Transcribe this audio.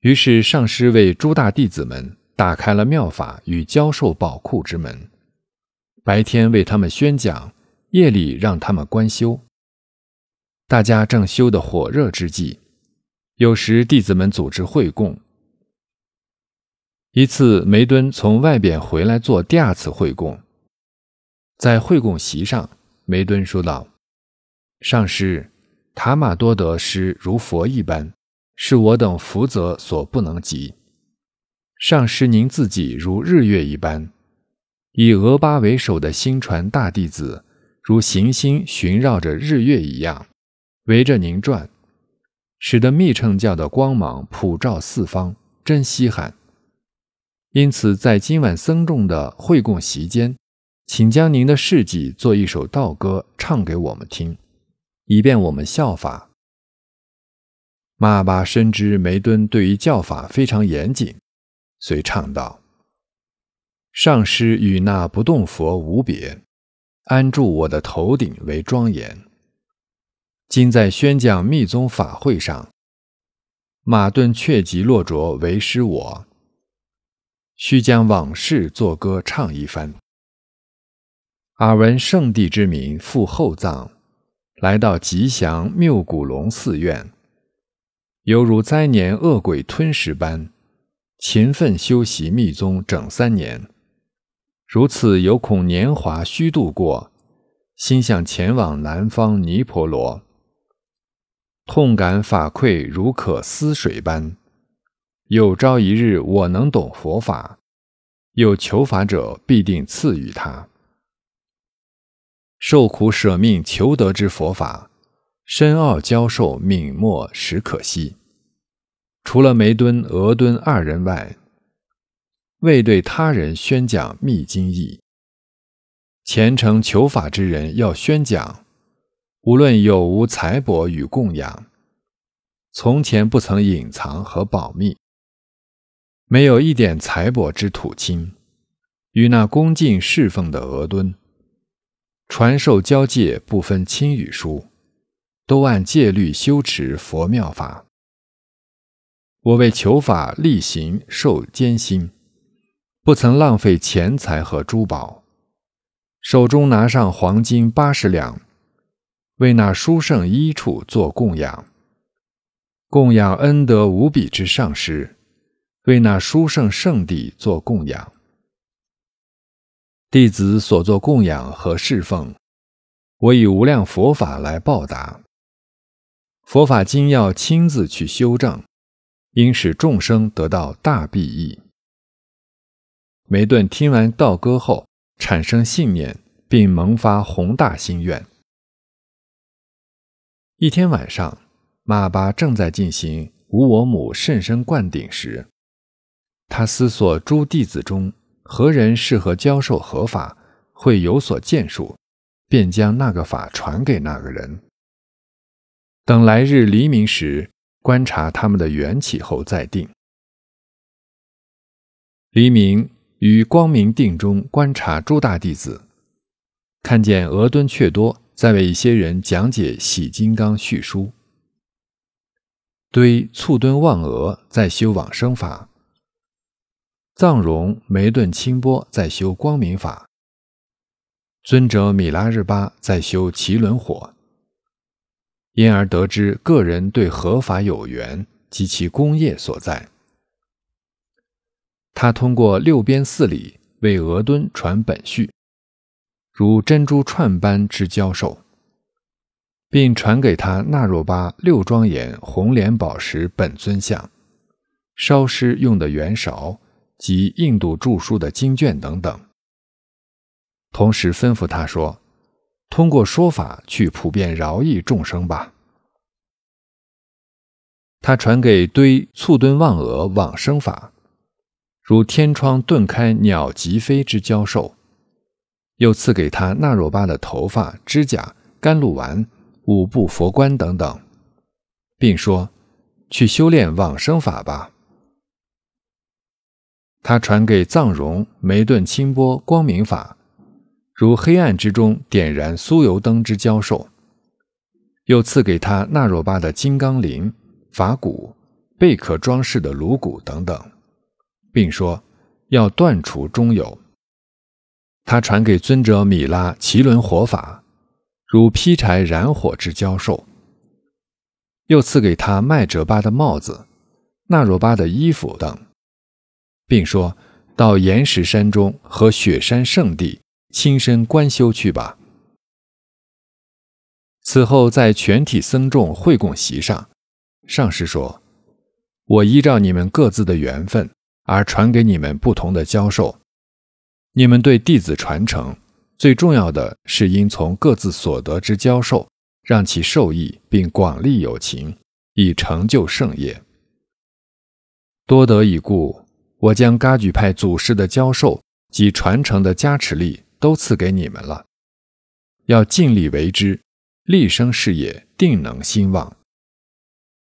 于是上师为诸大弟子们打开了妙法与教授宝库之门，白天为他们宣讲，夜里让他们观修。大家正修得火热之际，有时弟子们组织会供。一次，梅敦从外边回来做第二次会供，在会供席上，梅敦说道：“上师，塔玛多德师如佛一般。”是我等福泽所不能及。上师您自己如日月一般，以俄巴为首的星传大弟子，如行星巡绕着日月一样，围着您转，使得密乘教的光芒普照四方，真稀罕。因此，在今晚僧众的会供席间，请将您的事迹做一首道歌唱给我们听，以便我们效法。玛巴深知梅敦对于教法非常严谨，遂唱道：“上师与那不动佛无别，安住我的头顶为庄严。今在宣讲密宗法会上，马顿却即落着为师我，须将往事作歌唱一番。耳闻圣地之名赴后藏，来到吉祥谬古龙寺院。”犹如灾年恶鬼吞食般，勤奋修习密宗整三年，如此有恐年华虚度过，心想前往南方尼婆罗，痛感法馈如可思水般。有朝一日我能懂佛法，有求法者必定赐予他。受苦舍命求得之佛法。深奥教授泯没实可惜。除了梅敦、俄敦二人外，未对他人宣讲密经义。虔诚求法之人要宣讲，无论有无财帛与供养，从前不曾隐藏和保密，没有一点财帛之土亲，与那恭敬侍奉的俄敦，传授交界不分亲与疏。都按戒律修持佛妙法。我为求法力行受艰辛，不曾浪费钱财和珠宝，手中拿上黄金八十两，为那殊胜一处做供养。供养恩德无比之上师，为那殊胜圣地做供养。弟子所做供养和侍奉，我以无量佛法来报答。佛法经要亲自去修正，应使众生得到大裨益。梅顿听完道歌后，产生信念，并萌发宏大心愿。一天晚上，马巴正在进行无我母甚深灌顶时，他思索诸弟子中何人适合教授合法，会有所建树，便将那个法传给那个人。等来日黎明时，观察他们的缘起后再定。黎明于光明定中观察诸大弟子，看见额敦却多在为一些人讲解《喜金刚》续书，堆簇敦望额在修往生法，藏荣梅顿清波在修光明法，尊者米拉日巴在修奇轮火。因而得知个人对合法有缘及其功业所在。他通过六边四里为俄敦传本序，如珍珠串般之教授，并传给他那若巴六庄严红莲宝石本尊像、烧尸用的圆勺及印度著书的经卷等等。同时吩咐他说。通过说法去普遍饶益众生吧。他传给堆簇敦望额往生法，如天窗顿开鸟疾飞之教授，又赐给他那若巴的头发、指甲、甘露丸、五部佛冠等等，并说：“去修炼往生法吧。”他传给藏荣梅顿清波光明法。如黑暗之中点燃酥油灯之教授，又赐给他那若巴的金刚铃、法鼓，贝壳装饰的颅骨等等，并说要断除中有。他传给尊者米拉奇轮活法，如劈柴燃火之教授。又赐给他麦哲巴的帽子、纳若巴的衣服等，并说到岩石山中和雪山圣地亲身观修去吧。此后，在全体僧众会供席上，上师说：“我依照你们各自的缘分而传给你们不同的教授。你们对弟子传承，最重要的是应从各自所得之教授，让其受益，并广利有情，以成就圣业。多得已故，我将噶举派祖师的教授及传承的加持力都赐给你们了，要尽力为之。”立生事业定能兴旺。